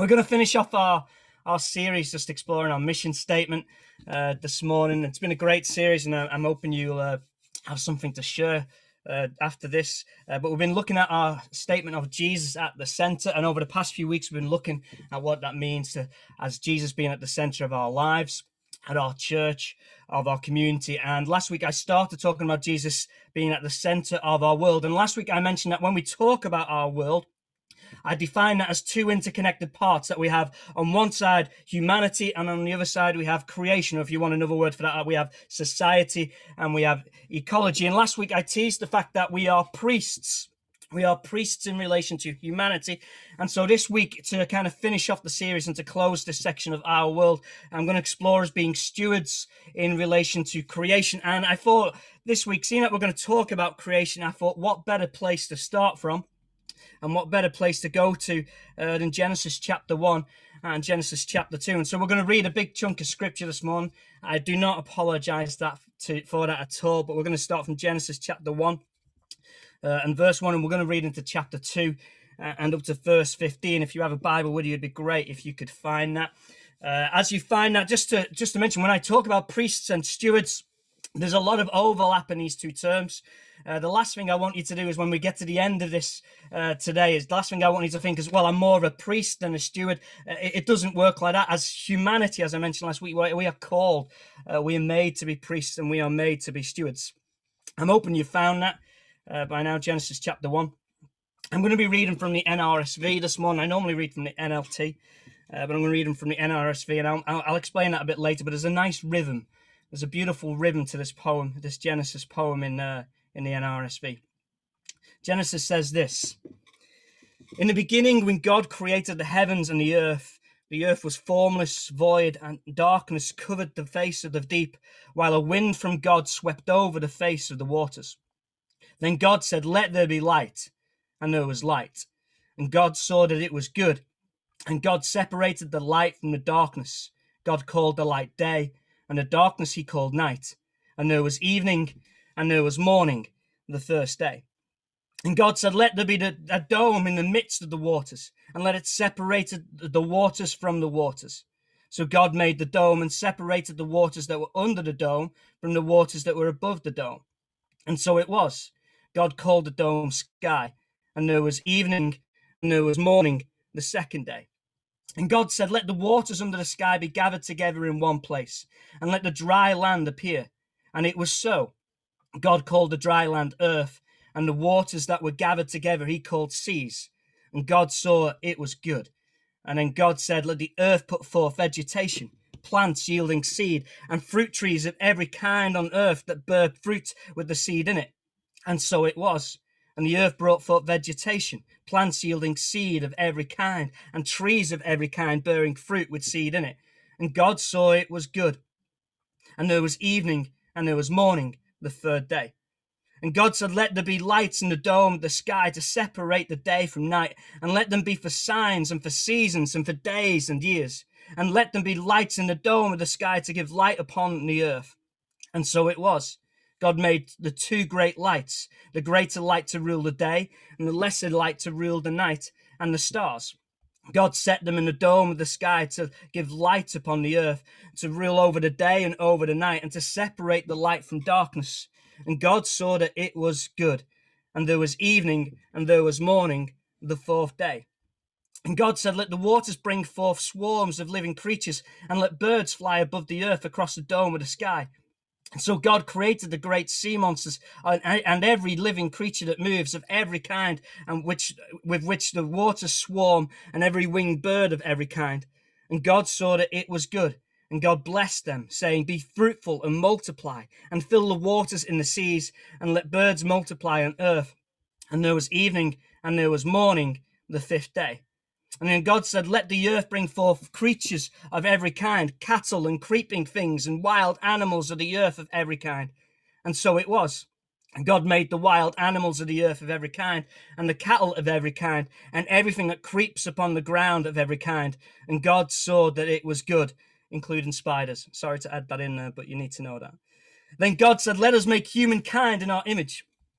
We're going to finish off our our series, just exploring our mission statement uh, this morning. It's been a great series, and I'm hoping you'll uh, have something to share uh, after this. Uh, but we've been looking at our statement of Jesus at the center, and over the past few weeks, we've been looking at what that means to as Jesus being at the center of our lives, at our church, of our community. And last week, I started talking about Jesus being at the center of our world. And last week, I mentioned that when we talk about our world, I define that as two interconnected parts that we have on one side humanity and on the other side we have creation or if you want another word for that we have society and we have ecology and last week I teased the fact that we are priests we are priests in relation to humanity. And so this week, to kind of finish off the series and to close this section of our world, I'm going to explore as being stewards in relation to creation. And I thought this week, seeing that we're going to talk about creation, I thought what better place to start from and what better place to go to uh, than Genesis chapter 1 and Genesis chapter 2. And so we're going to read a big chunk of scripture this morning. I do not apologize that to, for that at all, but we're going to start from Genesis chapter 1 uh, and verse 1, and we're going to read into chapter 2 uh, and up to verse 15. If you have a Bible with you, it'd be great if you could find that. Uh, as you find that, just to just to mention, when I talk about priests and stewards, there's a lot of overlap in these two terms. Uh, the last thing I want you to do is when we get to the end of this uh, today, is the last thing I want you to think is, well, I'm more of a priest than a steward. Uh, it, it, doesn't work like that. As humanity, as I mentioned last week, we are called, uh, we are made to be priests and we are made to be stewards. I'm hoping you found that uh, by now, Genesis chapter 1. I'm going to be reading from the NRSV this morning. I normally read from the NLT, uh, but I'm going to read them from the NRSV, and I'll, I'll explain that a bit later. But there's a nice rhythm. There's a beautiful rhythm to this poem, this Genesis poem in in the NRSV. Genesis says this In the beginning, when God created the heavens and the earth, the earth was formless, void, and darkness covered the face of the deep, while a wind from God swept over the face of the waters. Then God said, Let there be light. And there was light. And God saw that it was good. And God separated the light from the darkness. God called the light day, and the darkness he called night. And there was evening, and there was morning the first day. And God said, Let there be a dome in the midst of the waters, and let it separate the waters from the waters. So God made the dome and separated the waters that were under the dome from the waters that were above the dome. And so it was. God called the dome sky, and there was evening, and there was morning the second day. And God said, Let the waters under the sky be gathered together in one place, and let the dry land appear. And it was so. God called the dry land earth, and the waters that were gathered together he called seas. And God saw it was good. And then God said, Let the earth put forth vegetation, plants yielding seed, and fruit trees of every kind on earth that bear fruit with the seed in it. And so it was. And the earth brought forth vegetation, plants yielding seed of every kind, and trees of every kind bearing fruit with seed in it. And God saw it was good. And there was evening, and there was morning, the third day. And God said, Let there be lights in the dome of the sky to separate the day from night, and let them be for signs and for seasons and for days and years. And let them be lights in the dome of the sky to give light upon the earth. And so it was. God made the two great lights, the greater light to rule the day, and the lesser light to rule the night, and the stars. God set them in the dome of the sky to give light upon the earth, to rule over the day and over the night, and to separate the light from darkness. And God saw that it was good. And there was evening and there was morning the fourth day. And God said, Let the waters bring forth swarms of living creatures, and let birds fly above the earth across the dome of the sky. So God created the great sea monsters uh, and, and, every living creature that moves of every kind, and which with which the waters swarm, and every winged bird of every kind. And God saw that it was good. And God blessed them, saying, Be fruitful and multiply, and fill the waters in the seas, and let birds multiply on earth. And there was evening, and there was morning, the fifth day. And then God said, Let the earth bring forth creatures of every kind, cattle and creeping things, and wild animals of the earth of every kind. And so it was. And God made the wild animals of the earth of every kind, and the cattle of every kind, and everything that creeps upon the ground of every kind. And God saw that it was good, including spiders. Sorry to add that in there, but you need to know that. Then God said, Let us make humankind in our image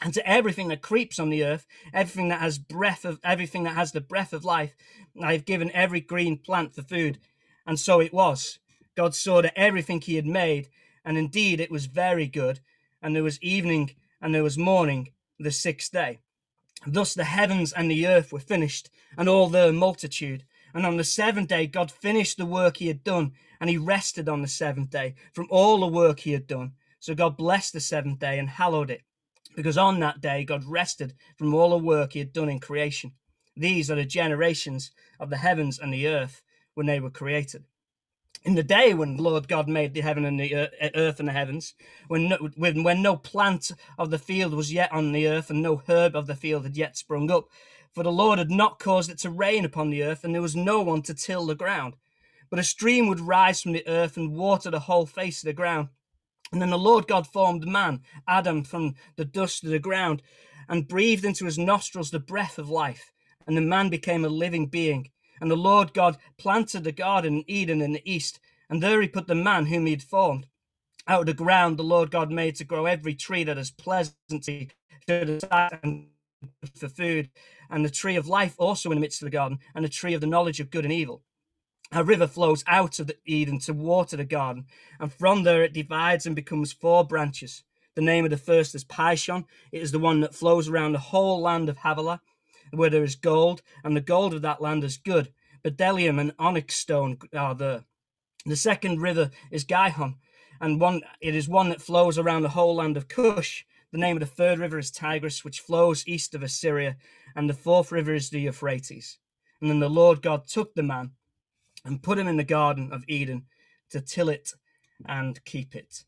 and to everything that creeps on the earth, everything that has breath of everything that has the breath of life, I have given every green plant for food. And so it was. God saw that everything he had made, and indeed it was very good. And there was evening and there was morning the sixth day. Thus the heavens and the earth were finished, and all their multitude. And on the seventh day, God finished the work he had done, and he rested on the seventh day from all the work he had done. So God blessed the seventh day and hallowed it because on that day God rested from all the work he had done in creation. These are the generations of the heavens and the earth when they were created. In the day when Lord God made the heaven and the uh, earth and the heavens, when no, when, when no plant of the field was yet on the earth and no herb of the field had yet sprung up, for the Lord had not caused it to rain upon the earth, and there was no one to till the ground. But a stream would rise from the earth and water the whole face of the ground. And then the Lord God formed man, Adam, from the dust of the ground, and breathed into his nostrils the breath of life. And the man became a living being. And the Lord God planted the garden in Eden in the east, and there he put the man whom he had formed. Out of the ground the Lord God made to grow every tree that is pleasant to the sight and for food, and the tree of life also in the midst of the garden, and the tree of the knowledge of good and evil. A river flows out of Eden to water the garden, and from there it divides and becomes four branches. The name of the first is Pishon. It is the one that flows around the whole land of Havilah, where there is gold, and the gold of that land is good. Bdellium and onyx stone are there. The second river is Gihon, and one it is one that flows around the whole land of Cush. The name of the third river is Tigris, which flows east of Assyria, and the fourth river is the Euphrates. And then the Lord God took the man and put him in the Garden of Eden to till it and keep it.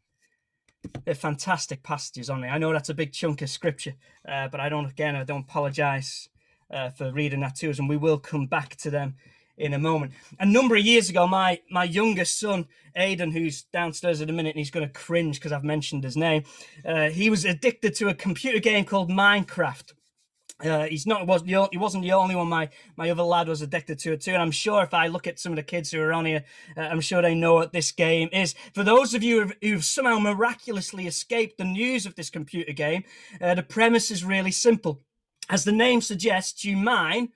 They're fantastic passages on there. I know that's a big chunk of scripture, uh, but I don't, again, I don't apologize uh, for reading that to us, and we will come back to them in a moment. A number of years ago, my my youngest son, Aiden, who's downstairs at the minute, and he's going to cringe because I've mentioned his name, uh, he was addicted to a computer game called Minecraft. Uh, he's not was the, he wasn't the only one. My my other lad was addicted to it too, and I'm sure if I look at some of the kids who are on here, uh, I'm sure they know what this game is. For those of you who've, who've somehow miraculously escaped the news of this computer game, uh, the premise is really simple. As the name suggests, you mine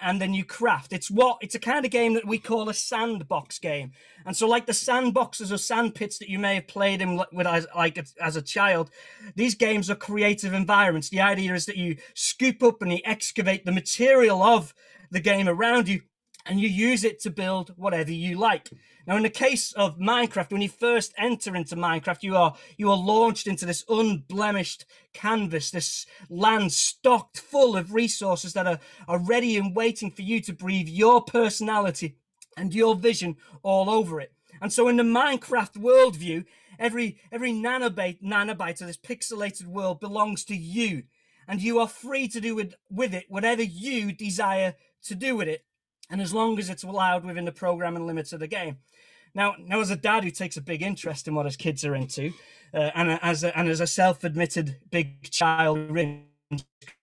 and then you craft. It's what it's a kind of game that we call a sandbox game. And so, like the sandboxes or sand pits that you may have played in with as like as a child, these games are creative environments. The idea is that you scoop up and you excavate the material of the game around you, and you use it to build whatever you like. Now, in the case of Minecraft, when you first enter into Minecraft, you are you are launched into this unblemished canvas, this land stocked full of resources that are, are ready and waiting for you to breathe your personality and your vision all over it. And so in the Minecraft worldview, every every nanobyte nanobyte of this pixelated world belongs to you. And you are free to do with, with it whatever you desire to do with it and as long as it's allowed within the programming limits of the game. Now, now as a dad who takes a big interest in what his kids are into, uh, and as a, and as a self-admitted big child in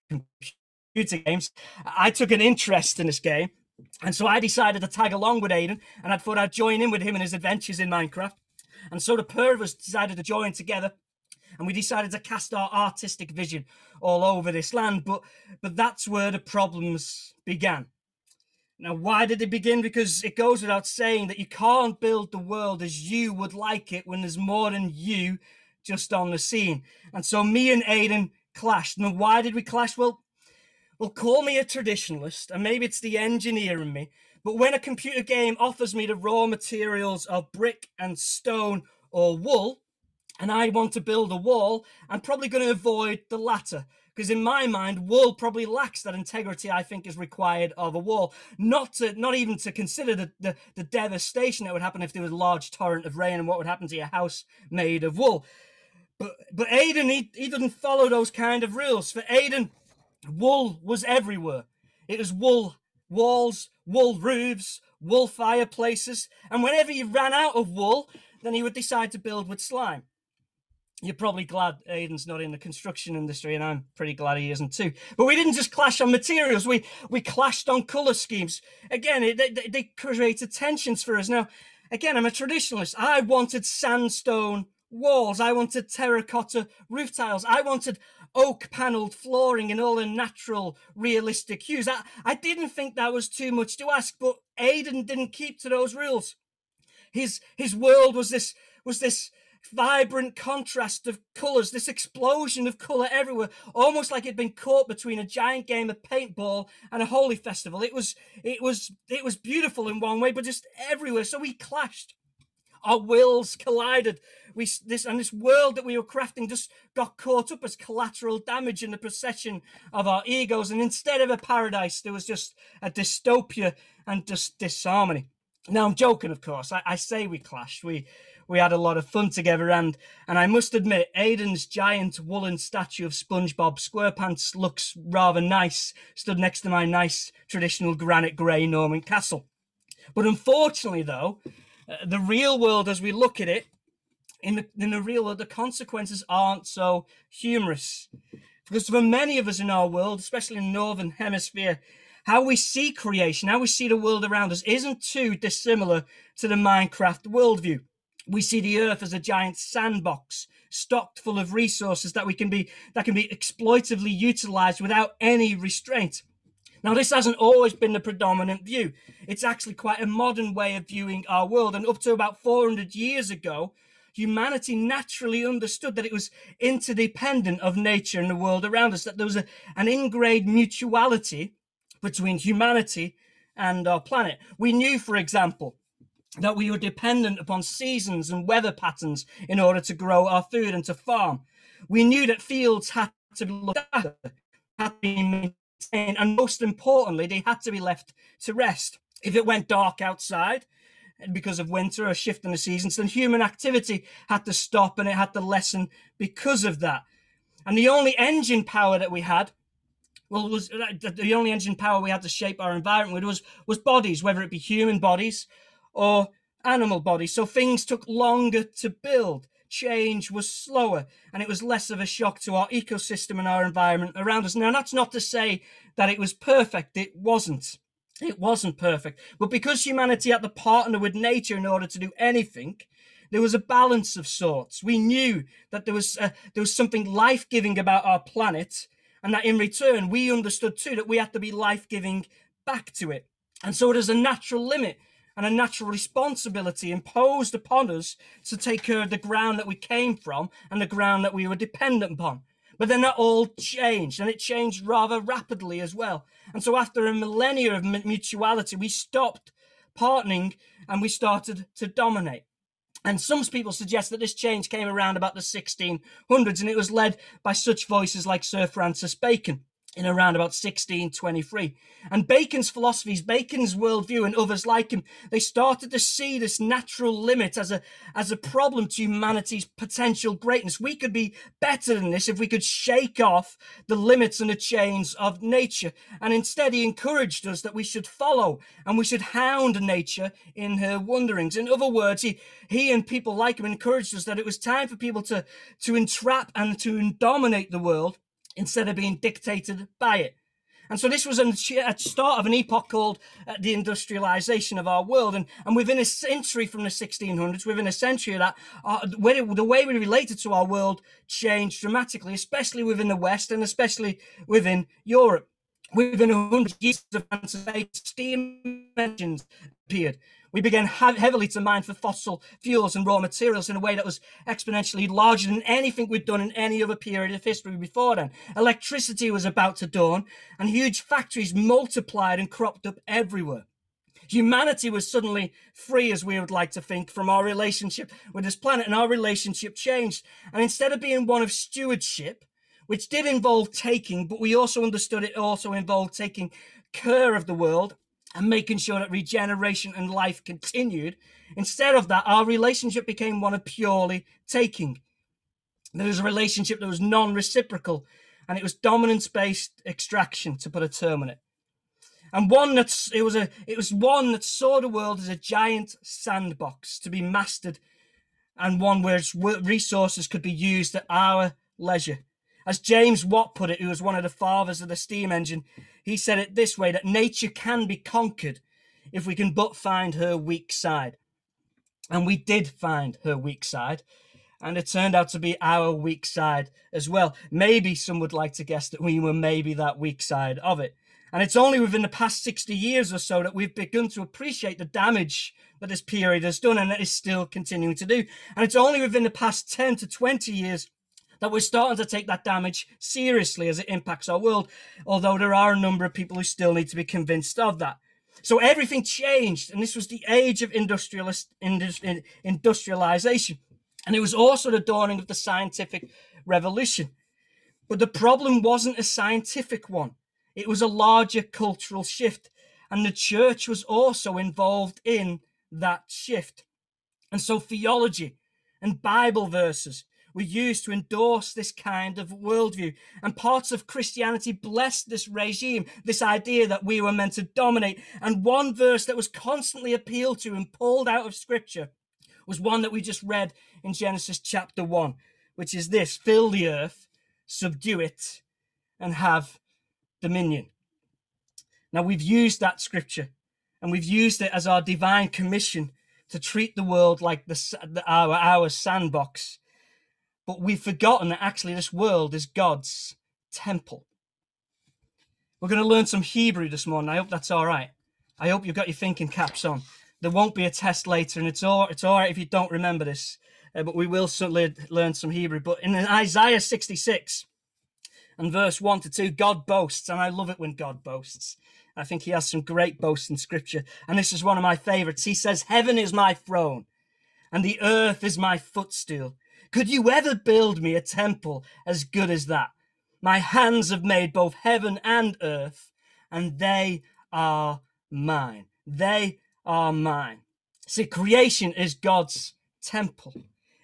computer games, I took an interest in this game, and so I decided to tag along with Aiden, and I thought I'd join in with him in his adventures in Minecraft. And so the pair of us decided to join together and we decided to cast our artistic vision all over this land but but that's where the problems began now, why did it begin? Because it goes without saying that you can't build the world as you would like it when there's more than you just on the scene. And so me and Aiden clashed. Now, why did we clash? Well, well, call me a traditionalist, and maybe it's the engineer in me. But when a computer game offers me the raw materials of brick and stone or wool, and I want to build a wall, I'm probably going to avoid the latter because in my mind, wool probably lacks that integrity I think is required of a wall. Not to, not even to consider the, the, the devastation that would happen if there was a large torrent of rain and what would happen to your house made of wool. But but Aidan, he, he didn't follow those kind of rules. For Aidan, wool was everywhere. It was wool walls, wool roofs, wool fireplaces, and whenever he ran out of wool, then he would decide to build with slime you're probably glad Aidan's not in the construction industry, and I'm pretty glad he isn't too. But we didn't just clash on materials; we we clashed on color schemes. Again, it, they, they created tensions for us. Now, again, I'm a traditionalist. I wanted sandstone walls. I wanted terracotta roof tiles. I wanted oak paneled flooring in all the natural, realistic hues. I, I didn't think that was too much to ask, but Aidan didn't keep to those rules. His his world was this was this vibrant contrast of colours, this explosion of colour everywhere, almost like it'd been caught between a giant game of paintball and a Holi festival. It was it was it was beautiful in one way, but just everywhere. So we clashed. Our wills collided. We this and this world that we were crafting just got caught up as collateral damage in the procession of our egos. And instead of a paradise, there was just a dystopia and just disharmony. Now I'm joking, of course. I, I say we clashed. We we had a lot of fun together, and and I must admit, Aidan's giant woolen statue of SpongeBob SquarePants looks rather nice, stood next to my nice traditional granite grey Norman castle. But unfortunately, though, uh, the real world, as we look at it, in the in the real world, the consequences aren't so humorous. Because for many of us in our world, especially in the northern hemisphere, how we see creation, how we see the world around us, isn't too dissimilar to the Minecraft worldview we see the earth as a giant sandbox stocked full of resources that we can be that can be exploitively utilized without any restraint. Now this hasn't always been the predominant view. It's actually quite a modern way of viewing our world. And up to about 400 years ago humanity naturally understood that it was interdependent of nature and the world around us that there was a, an ingrained mutuality between humanity and our planet. We knew for example that we were dependent upon seasons and weather patterns in order to grow our food and to farm. We knew that fields had to be looked after, had to be maintained, and most importantly, they had to be left to rest. If it went dark outside because of winter or shift in the seasons, then human activity had to stop and it had to lessen because of that. And the only engine power that we had well, was uh, the only engine power we had to shape our environment with was was bodies, whether it be human bodies or animal bodies. So things took longer to build. Change was slower and it was less of a shock to our ecosystem and our environment around us. Now, that's not to say that it was perfect, it wasn't. It wasn't perfect. But because humanity had to partner with nature in order to do anything, there was a balance of sorts. We knew that there was uh, there was something life giving about our planet, and that in return we understood too that we had to be life giving back to it. And so there's a natural limit and a natural responsibility imposed upon us to take care of the ground that we came from and the ground that we were dependent upon. But then that all changed, and it changed rather rapidly as well. And so, after a millennia of mutuality, we stopped partnering and we started to dominate. And some people suggest that this change came around about the 1600s, and it was led by such voices like Sir Francis Bacon in around about 1623. And Bacon's philosophies, Bacon's worldview, and others like him, they started to see this natural limit as a as a problem to humanity's potential greatness. We could be better than this if we could shake off the limits and the chains of nature. And instead, he encouraged us that we should follow and we should hound nature in her wanderings. In other words, he he and people like him encouraged us that it was time for people to to entrap and to dominate the world instead of being dictated by it. And so this was a start of an epoch called uh, the industrialization of our world. And, and within a century from the 1600s, within a century of that, uh, the way we related to our world changed dramatically, especially within the West and especially within Europe. Within a hundred years of steam engines appeared. We began heavily to mine for fossil fuels and raw materials in a way that was exponentially larger than anything we'd done in any other period of history before then. Electricity was about to dawn, and huge factories multiplied and cropped up everywhere. Humanity was suddenly free, as we would like to think, from our relationship with this planet, and our relationship changed. And instead of being one of stewardship, which did involve taking, but we also understood it also involved taking care of the world and making sure that regeneration and life continued. Instead of that, our relationship became one of purely taking. There was a relationship that was non reciprocal and it was dominance based extraction, to put a term on it. And one that's it was a it was one that saw the world as a giant sandbox to be mastered, and one where resources could be used at our leisure. As James Watt put it, who was one of the fathers of the steam engine, he said it this way that nature can be conquered if we can but find her weak side. And we did find her weak side. And it turned out to be our weak side as well. Maybe some would like to guess that we were maybe that weak side of it. And it's only within the past 60 years or so that we've begun to appreciate the damage that this period has done and that is still continuing to do. And it's only within the past 10 to 20 years that we're starting to take that damage seriously as it impacts our world, although there are a number of people who still need to be convinced of that. So everything changed, and this was the age of industrialist, industrialization. And it was also the dawning of the scientific revolution. But the problem wasn't a scientific one, it was a larger cultural shift. And the church was also involved in that shift. And so theology and Bible verses were used to endorse this kind of worldview. And parts of Christianity blessed this regime, this idea that we were meant to dominate. And one verse that was constantly appealed to and pulled out of scripture was one that we just read in Genesis chapter 1, which is this fill the earth, subdue it, and have dominion. Now, we've used that scripture and we've used it as our divine commission to treat the world like the, our, our sandbox but we've forgotten that actually this world is God's temple. We're going to learn some Hebrew this morning. I hope that's all right. I hope you've got your thinking caps on. There won't be a test later, and it's all it's all right if you don't remember this, uh, but we will certainly learn some Hebrew. But in Isaiah 66 and verse 1 to 2, God boasts, and I love it when God boasts. I think he has some great boasts in scripture, and this is one of my favorites. He says, Heaven is my throne, and the earth is my footstool. Could you ever build me a temple as good as that? My hands have made both heaven and earth, and they are mine. They are mine. See, creation is God's temple.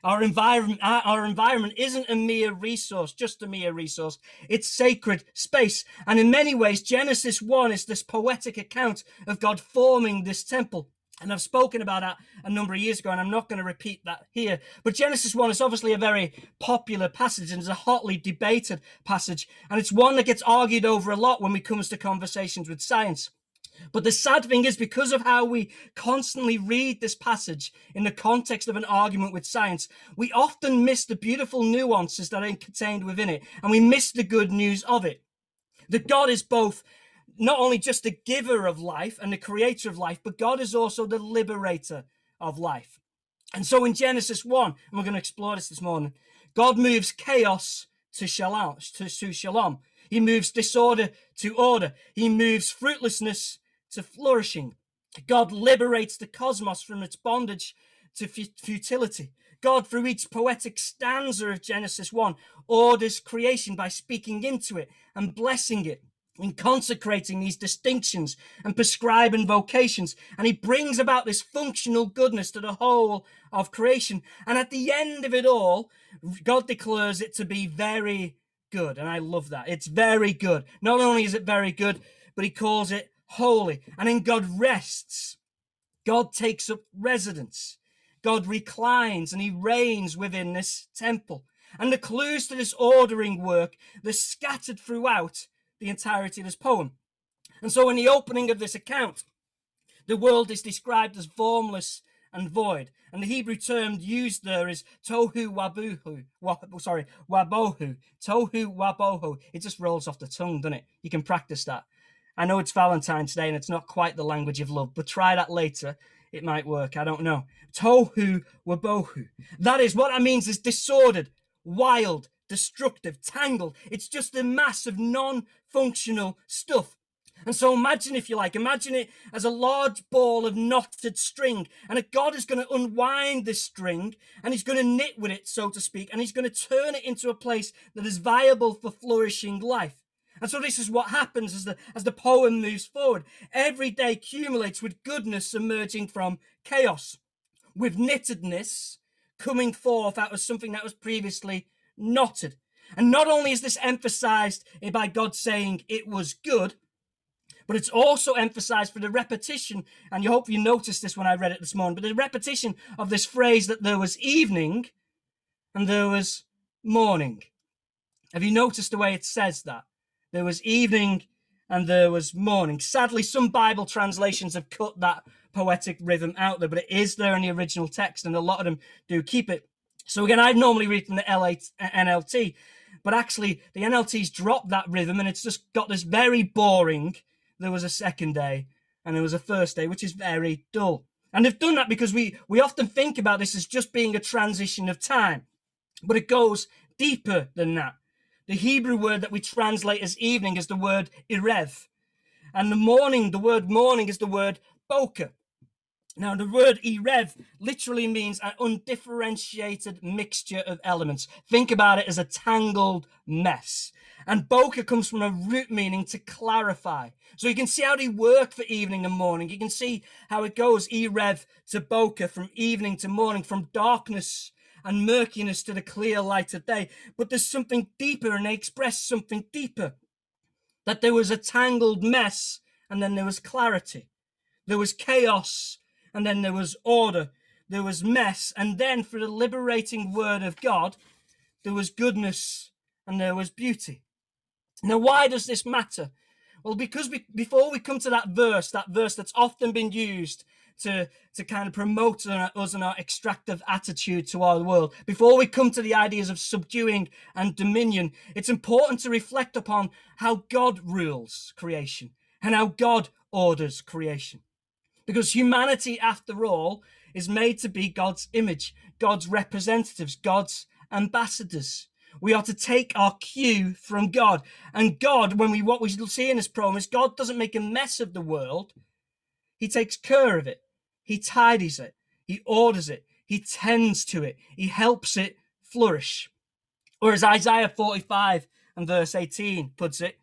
Our environment, our environment isn't a mere resource, just a mere resource. It's sacred space. And in many ways, Genesis 1 is this poetic account of God forming this temple. And I've spoken about that a number of years ago, and I'm not going to repeat that here. But Genesis 1 is obviously a very popular passage and it's a hotly debated passage. And it's one that gets argued over a lot when it comes to conversations with science. But the sad thing is, because of how we constantly read this passage in the context of an argument with science, we often miss the beautiful nuances that are contained within it, and we miss the good news of it. That God is both not only just the giver of life and the creator of life, but God is also the liberator of life. And so in Genesis 1, and we're going to explore this this morning, God moves chaos to shalom, to, to shalom. He moves disorder to order. He moves fruitlessness to flourishing. God liberates the cosmos from its bondage to futility. God, through each poetic stanza of Genesis 1, orders creation by speaking into it and blessing it in consecrating these distinctions and prescribing vocations. And he brings about this functional goodness to the whole of creation. And at the end of it all, God declares it to be very good. And I love that. It's very good. Not only is it very good, but he calls it holy. And then God rests. God takes up residence. God reclines and he reigns within this temple. And the clues to this ordering work, they're scattered throughout the entirety of this poem. And so, in the opening of this account, the world is described as formless and void. And the Hebrew term used there is tohu wabuhu. Wa, sorry, wabohu. Tohu wabohu. It just rolls off the tongue, doesn't it? You can practice that. I know it's Valentine's Day and it's not quite the language of love, but try that later. It might work. I don't know. Tohu wabohu. That is what that means is disordered, wild, destructive, tangled. It's just a mass of non functional stuff. And so imagine, if you like, imagine it as a large ball of knotted string. And a God is going to unwind this string and he's going to knit with it, so to speak, and he's going to turn it into a place that is viable for flourishing life. And so this is what happens as the as the poem moves forward. Every day accumulates with goodness emerging from chaos, with knittedness coming forth out of something that was previously knotted. And not only is this emphasized by God saying it was good, but it's also emphasized for the repetition, and you hope you noticed this when I read it this morning, but the repetition of this phrase that there was evening and there was morning. Have you noticed the way it says that? There was evening and there was morning. Sadly, some Bible translations have cut that poetic rhythm out there, but it is there in the original text, and a lot of them do keep it. So again, I'd normally read from the LA, uh, NLT, but actually the NLT's dropped that rhythm, and it's just got this very boring there was a second day, and there was a first day, which is very dull. And they've done that because we, we often think about this as just being a transition of time, but it goes deeper than that. The Hebrew word that we translate as evening is the word erev, and the morning, the word morning is the word boker. Now, the word erev literally means an undifferentiated mixture of elements. Think about it as a tangled mess. And boker comes from a root meaning to clarify. So you can see how they work for evening and morning. You can see how it goes erev to boker, from evening to morning, from darkness and murkiness to the clear light of day. But there's something deeper, and they express something deeper. That there was a tangled mess, and then there was clarity. There was chaos and then there was order, there was mess, and then for the liberating word of God, there was goodness and there was beauty. Now, why does this matter? Well, because we, before we come to that verse, that verse that's often been used to, to kind of promote us and our extractive attitude to our world, before we come to the ideas of subduing and dominion, it's important to reflect upon how God rules creation and how God orders creation. Because humanity, after all, is made to be God's image, God's representatives, God's ambassadors. We are to take our cue from God. And God, when we what we see in this promise, God doesn't make a mess of the world. He takes care of it. He tidies it. He orders it. He tends to it. He helps it flourish. Or as Isaiah 45 and verse 18 puts it,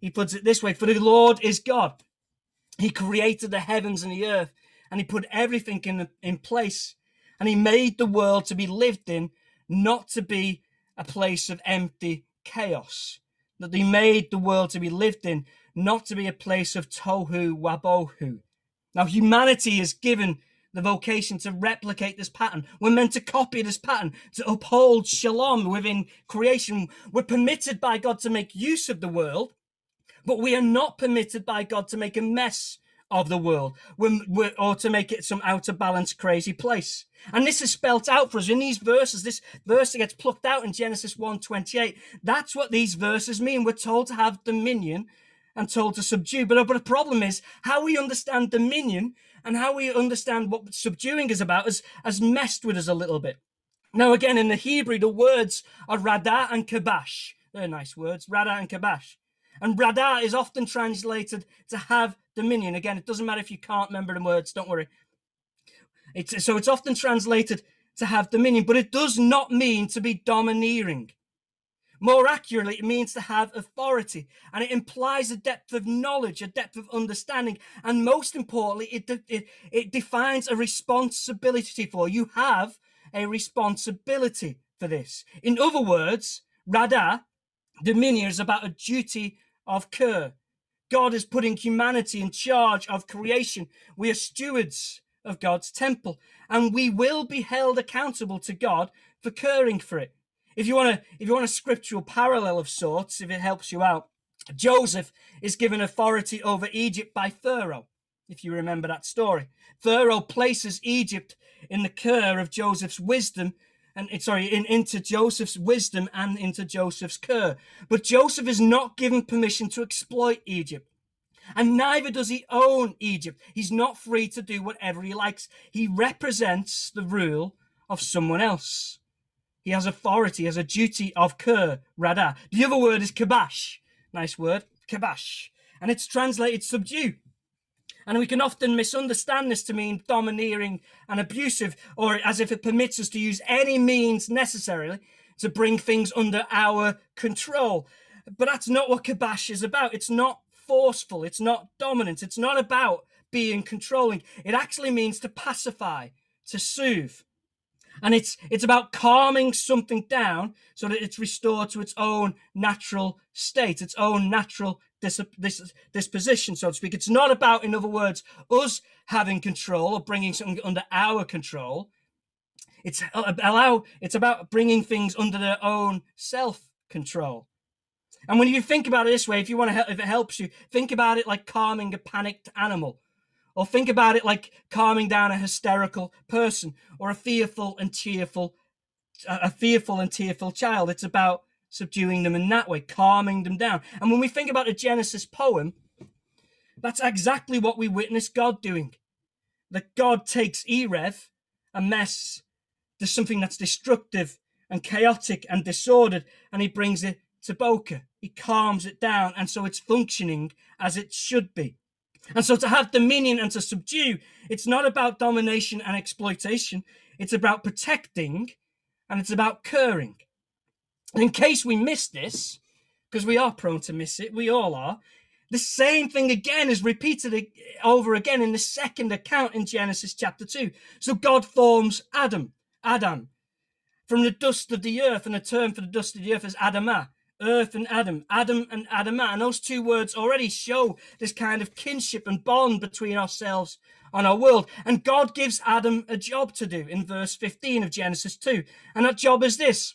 he puts it this way For the Lord is God. He created the heavens and the earth, and he put everything in, in place. And he made the world to be lived in, not to be a place of empty chaos. That he made the world to be lived in, not to be a place of tohu wabohu. Now, humanity is given the vocation to replicate this pattern. We're meant to copy this pattern, to uphold shalom within creation. We're permitted by God to make use of the world, but we are not permitted by God to make a mess of the world or to make it some out of balance, crazy place. And this is spelt out for us in these verses. This verse that gets plucked out in Genesis 1 28. That's what these verses mean. We're told to have dominion and told to subdue. But, but the problem is how we understand dominion and how we understand what subduing is about has, has messed with us a little bit. Now, again, in the Hebrew, the words are rada and kabash. They're nice words, rada and kabash. And rada is often translated to have dominion. Again, it doesn't matter if you can't remember the words, don't worry. It's, so it's often translated to have dominion, but it does not mean to be domineering. More accurately, it means to have authority, and it implies a depth of knowledge, a depth of understanding, and most importantly, it, it, it defines a responsibility for you have a responsibility for this. In other words, Rada, dominion is about a duty of care. God is putting humanity in charge of creation. We are stewards of God's temple, and we will be held accountable to God for caring for it. If you want to, if you want a scriptural parallel of sorts, if it helps you out, Joseph is given authority over Egypt by Pharaoh. If you remember that story, Pharaoh places Egypt in the care of Joseph's wisdom and it's sorry, in, into Joseph's wisdom and into Joseph's care. But Joseph is not given permission to exploit Egypt. And neither does he own Egypt. He's not free to do whatever he likes. He represents the rule of someone else. He has authority, has a duty of kur, rada. The other word is kibash. Nice word, kibash. and it's translated subdue. And we can often misunderstand this to mean domineering and abusive, or as if it permits us to use any means necessarily to bring things under our control. But that's not what Kabash is about. It's not forceful, it's not dominant, it's not about being controlling. It actually means to pacify, to soothe. And it's it's about calming something down so that it's restored to its own natural state, its own natural dis- dis- disposition, so to speak. It's not about, in other words, us having control or bringing something under our control. It's uh, allow. It's about bringing things under their own self control. And when you think about it this way, if you want to, if it helps you, think about it like calming a panicked animal, or think about it like calming down a hysterical person, or a fearful and tearful, a fearful and tearful child. It's about subduing them in that way, calming them down. And when we think about the Genesis poem, that's exactly what we witness God doing. That God takes Erev, a mess, to something that's destructive and chaotic and disordered, and he brings it to Boker. He calms it down, and so it's functioning as it should be. And so to have dominion and to subdue, it's not about domination and exploitation, it's about protecting and it's about curing. In case we miss this, because we are prone to miss it, we all are, the same thing again is repeated over again in the second account in Genesis chapter 2. So God forms Adam, Adam, from the dust of the earth, and the term for the dust of the earth is Adamah, earth and Adam, Adam and Adamah. And those two words already show this kind of kinship and bond between ourselves and our world. And God gives Adam a job to do in verse 15 of Genesis 2. And that job is this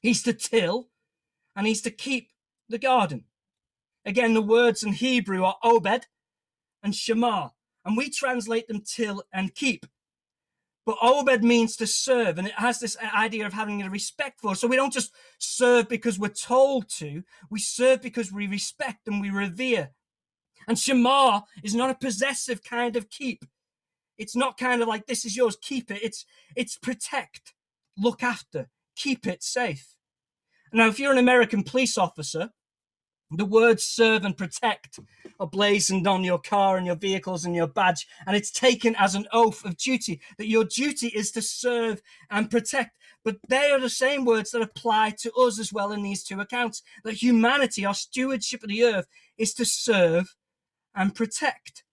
He's to till and he's to keep the garden. Again, the words in Hebrew are Obed and Shema, and we translate them till and keep. But Obed means to serve, and it has this idea of having a respect for. So we don't just serve because we're told to, we serve because we respect and we revere. And Shema is not a possessive kind of keep. It's not kind of like this is yours, keep it. It's it's protect, look after, keep it safe. Now, if you're an American police officer, the words serve and protect are blazoned on your car and your vehicles and your badge, and it's taken as an oath of duty that your duty is to serve and protect. But they are the same words that apply to us as well in these two accounts that humanity, our stewardship of the earth, is to serve and protect.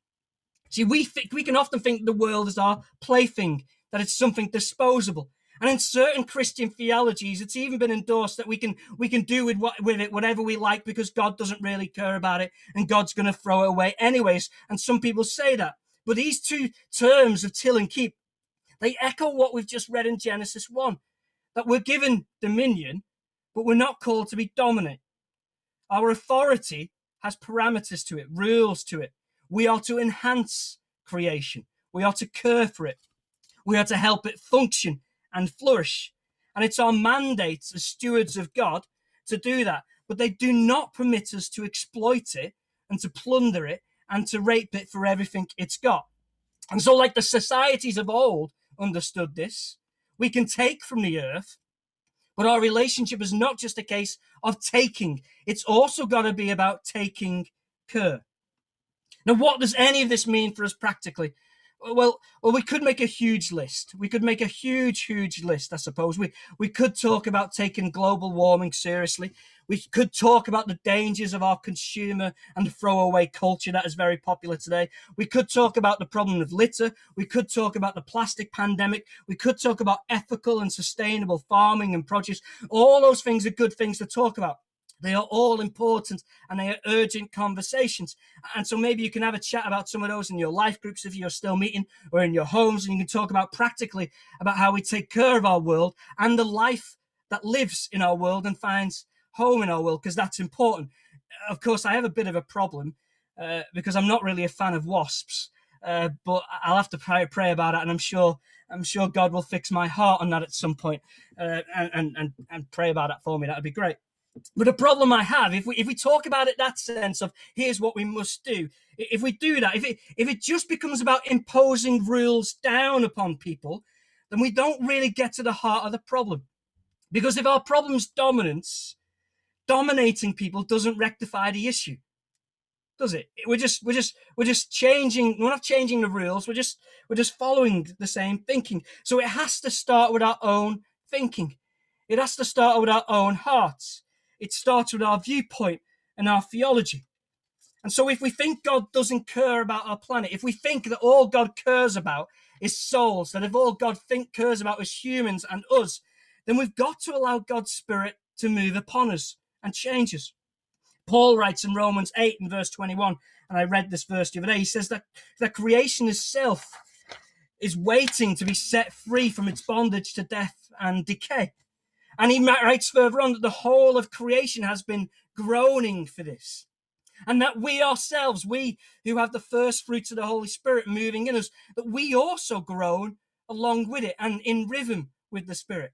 See, we, th- we can often think the world is our plaything, that it's something disposable. And in certain Christian theologies, it's even been endorsed that we can we can do with what with it whatever we like because God doesn't really care about it and God's going to throw it away anyways. And some people say that. But these two terms of till and keep, they echo what we've just read in Genesis 1 that we're given dominion, but we're not called to be dominant. Our authority has parameters to it, rules to it. We are to enhance creation, we are to care for it, we are to help it function and flourish. And it's our mandate as stewards of God to do that. But they do not permit us to exploit it and to plunder it and to rape it for everything it's got. And so, like the societies of old understood this, we can take from the earth, but our relationship is not just a case of taking, it's also got to be about taking care. Now, what does any of this mean for us practically? Well well we could make a huge list. We could make a huge huge list i suppose. We we could talk about taking global warming seriously. We could talk about the dangers of our consumer and throwaway culture that is very popular today. We could talk about the problem of litter. We could talk about the plastic pandemic. We could talk about ethical and sustainable farming and produce. All those things are good things to talk about they are all important and they are urgent conversations. And so maybe you can have a chat about some of those in your life groups if you're still meeting or in your homes, and you can talk about practically about how we take care of our world and the life that lives in our world and finds home in our world, because that's important. Of course, I have a bit of a problem uh, because I'm not really a fan of wasps. Uh, but I'll have to pray, pray about it, and I'm sure I'm sure God will fix my heart on that at some point, uh, and, and and pray about it for me. That would be great. But the problem I have, if we if we talk about it that sense of here's what we must do, if we do that, if it if it just becomes about imposing rules down upon people, then we don't really get to the heart of the problem. Because if our problem's dominance, dominating people doesn't rectify the issue. does it? We're just we're just we're just changing. We're not changing the rules. We're just we're just following the same thinking. So it has to start with our own thinking. It has to start with our own hearts. It starts with our viewpoint and our theology. And so if we think God doesn't care about our planet, if we think that all God cares about is souls, that if all God think cares about is humans and us, then we've got to allow God's Spirit to move upon us and change us. Paul writes in Romans 8 and verse 21, and I read this verse the other day. He says that, the creation itself is waiting to be set free from its bondage to death and decay. And he writes further on that the whole of creation has been groaning for this. And that we ourselves, we who have the first fruits of the Holy Spirit moving in us, that we also groan along with it and in rhythm with the Spirit.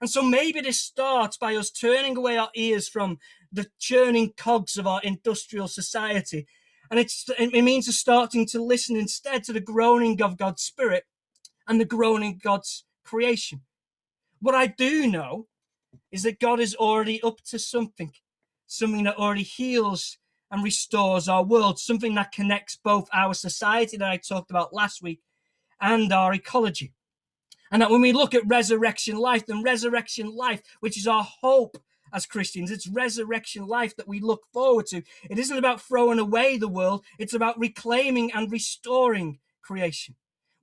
And so maybe this starts by us turning away our ears from the churning cogs of our industrial society. And it means us starting to listen instead to the groaning of God's Spirit and the groaning of God's creation. What I do know is that God is already up to something, something that already heals and restores our world, something that connects both our society that I talked about last week and our ecology. And that when we look at resurrection life, then resurrection life, which is our hope as Christians, it's resurrection life that we look forward to. It isn't about throwing away the world, it's about reclaiming and restoring creation.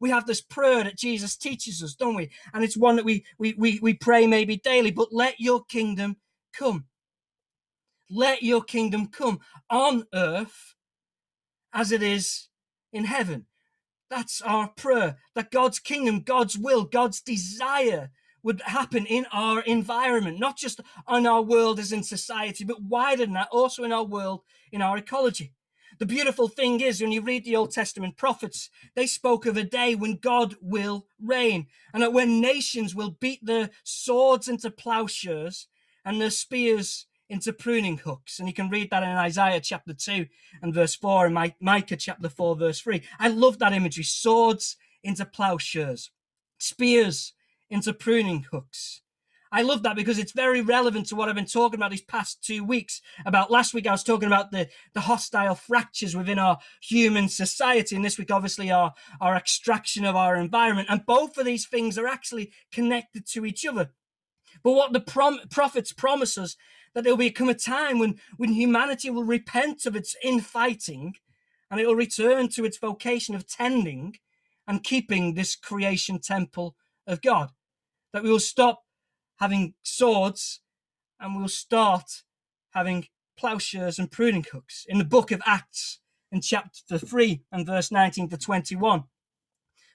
We have this prayer that Jesus teaches us, don't we? And it's one that we we we, we pray maybe daily, but let your kingdom come. Let your kingdom come on earth as it is in heaven. That's our prayer that God's kingdom, God's will, God's desire would happen in our environment, not just on our world as in society, but wider than that, also in our world, in our ecology. The beautiful thing is, when you read the Old Testament prophets, they spoke of a day when God will reign, and that when nations will beat their swords into plowshares and their spears into pruning hooks. And you can read that in Isaiah chapter 2 and verse 4 and Micah chapter 4, verse 3. I love that imagery swords into plowshares, spears into pruning hooks. I love that because it's very relevant to what I've been talking about these past two weeks. About last week, I was talking about the, the hostile fractures within our human society. And this week, obviously, our, our extraction of our environment. And both of these things are actually connected to each other. But what the prom- prophets promise us that there will become a time when, when humanity will repent of its infighting and it will return to its vocation of tending and keeping this creation temple of God. That we will stop having swords and we'll start having plowshares and pruning hooks. In the book of Acts, in chapter 3 and verse 19 to 21,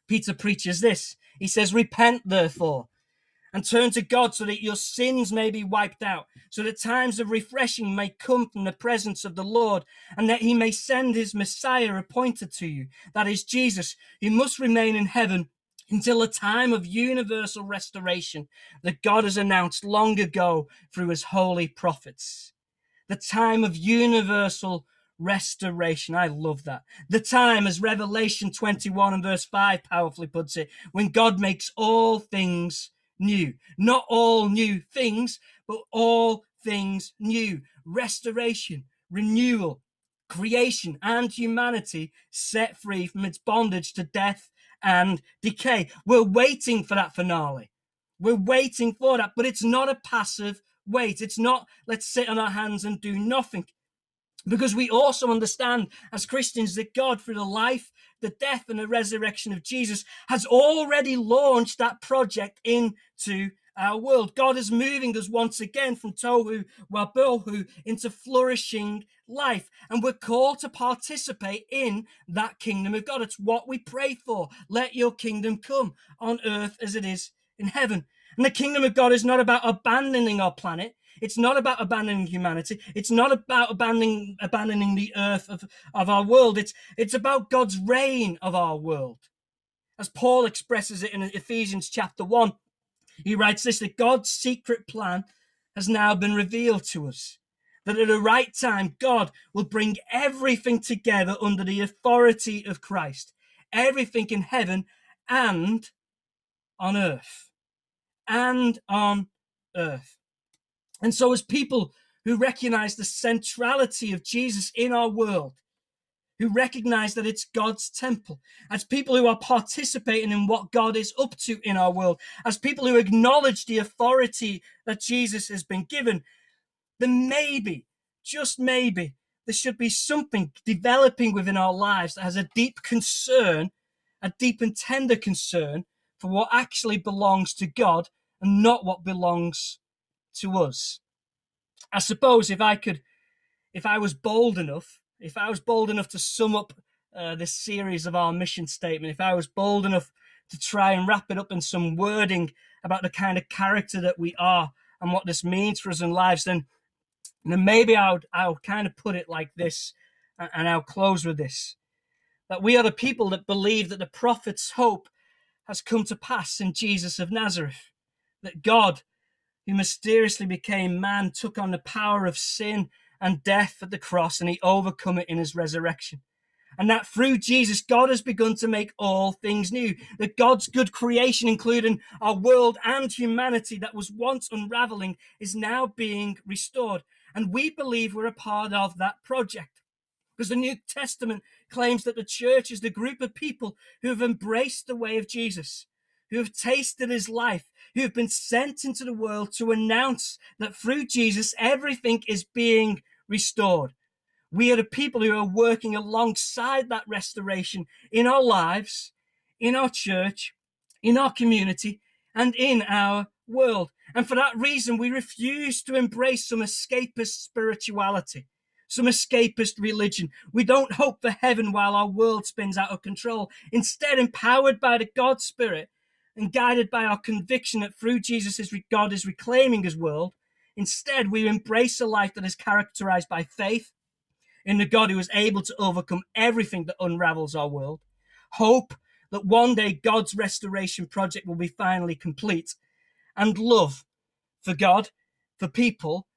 Peter preaches this. He says, Repent therefore and turn to God so that your sins may be wiped out, so that times of refreshing may come from the presence of the Lord, and that he may send his Messiah appointed to you, that is Jesus, who must remain in heaven until a time of universal restoration that God has announced long ago through his holy prophets. The time of universal restoration. I love that. The time, as Revelation 21 and verse 5 powerfully puts it, when God makes all things new. Not all new things, but all things new. Restoration, renewal, creation, and humanity set free from its bondage to death and decay. We're waiting for that finale. We're waiting for that, but it's not a passive wait. It's not let's sit on our hands and do nothing. Because we also understand as Christians that God, through the life, the death, and the resurrection of Jesus, has already launched that project into our world. God is moving us once again from tohu wabohu into flourishing life. And we're called to participate in that kingdom of God. It's what we pray for. Let your kingdom come on earth as it is in heaven. And the kingdom of God is not about abandoning our planet. It's not about abandoning humanity. It's not about abandoning abandoning the earth of, of our world. It's it's about God's reign of our world. As Paul expresses it in Ephesians chapter 1, he writes this that God's secret plan has now been revealed to us. That at the right time, God will bring everything together under the authority of Christ, everything in heaven and on earth. And on earth. And so, as people who recognize the centrality of Jesus in our world, who recognize that it's God's temple, as people who are participating in what God is up to in our world, as people who acknowledge the authority that Jesus has been given, then maybe, just maybe, there should be something developing within our lives that has a deep concern, a deep and tender concern for what actually belongs to God and not what belongs to us. I suppose if I could, if I was bold enough, if I was bold enough to sum up uh, this series of our mission statement, if I was bold enough to try and wrap it up in some wording about the kind of character that we are and what this means for us in lives, then, then maybe I would, I would kind of put it like this, and I'll close with this. That we are the people that believe that the prophet's hope has come to pass in Jesus of Nazareth, that God, who mysteriously became man, took on the power of sin and death at the cross and he overcome it in his resurrection. And that through Jesus, God has begun to make all things new. That God's good creation, including our world and humanity that was once unraveling, is now being restored. And we believe we're a part of that project. Because the New Testament claims that the church is the group of people who have embraced the way of Jesus, who have tasted his life, who have been sent into the world to announce that through Jesus, everything is being restored. We are the people who are working alongside that restoration in our lives, in our church, in our community, and in our world. And for that reason, we refuse to embrace some escapist spirituality, some escapist religion. We don't hope for heaven while our world spins out of control. Instead, empowered by the God Spirit and guided by our conviction that through Jesus, God is reclaiming his world, Instead, we embrace a life that is characterized by faith in the God who is able to overcome everything that unravels our world, hope that one day God's restoration project will be finally complete, and love for God, for people,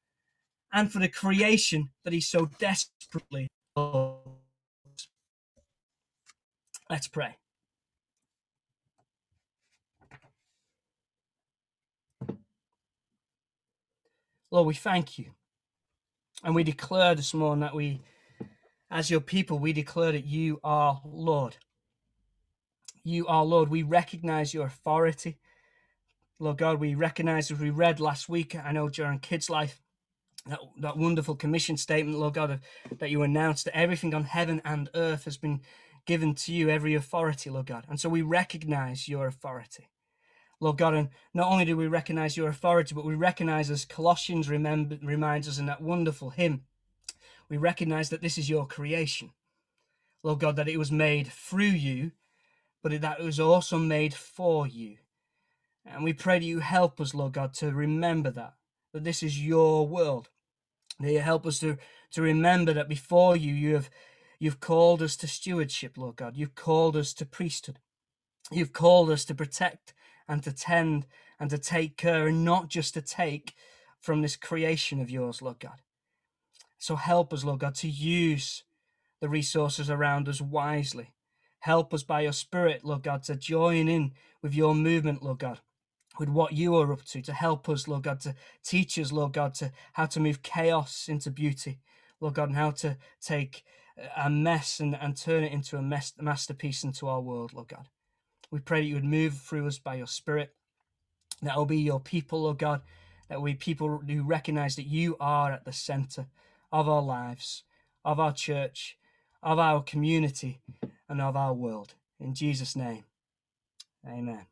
and for the creation that He so desperately loves. Let's pray. Lord, we thank you. And we declare this morning that we, as your people, we declare that you are Lord. You are Lord. We recognize your authority. Lord God, we recognize as we read last week, I know during kids' life, that, that wonderful commission statement, Lord God, that you announced that everything on heaven and earth has been given to you, every authority, Lord God. And so we recognize your authority. Lord God, and not only do we recognize your authority, but we recognize, as Colossians remember, reminds us in that wonderful hymn, we recognize that this is your creation. Lord God, that it was made through you, but that it was also made for you. And we pray that you help us, Lord God, to remember that, that this is your world. That you help us to, to remember that before you, you have you've called us to stewardship, Lord God. You've called us to priesthood. You've called us to protect and to tend and to take care and not just to take from this creation of yours, Lord God. So help us, Lord God, to use the resources around us wisely. Help us by your Spirit, Lord God, to join in with your movement, Lord God, with what you are up to, to help us, Lord God, to teach us, Lord God, to how to move chaos into beauty, Lord God, and how to take a mess and, and turn it into a mess, masterpiece into our world, Lord God. We pray that you would move through us by your Spirit. That will be your people, oh God. That we people who recognize that you are at the center of our lives, of our church, of our community, and of our world. In Jesus' name, amen.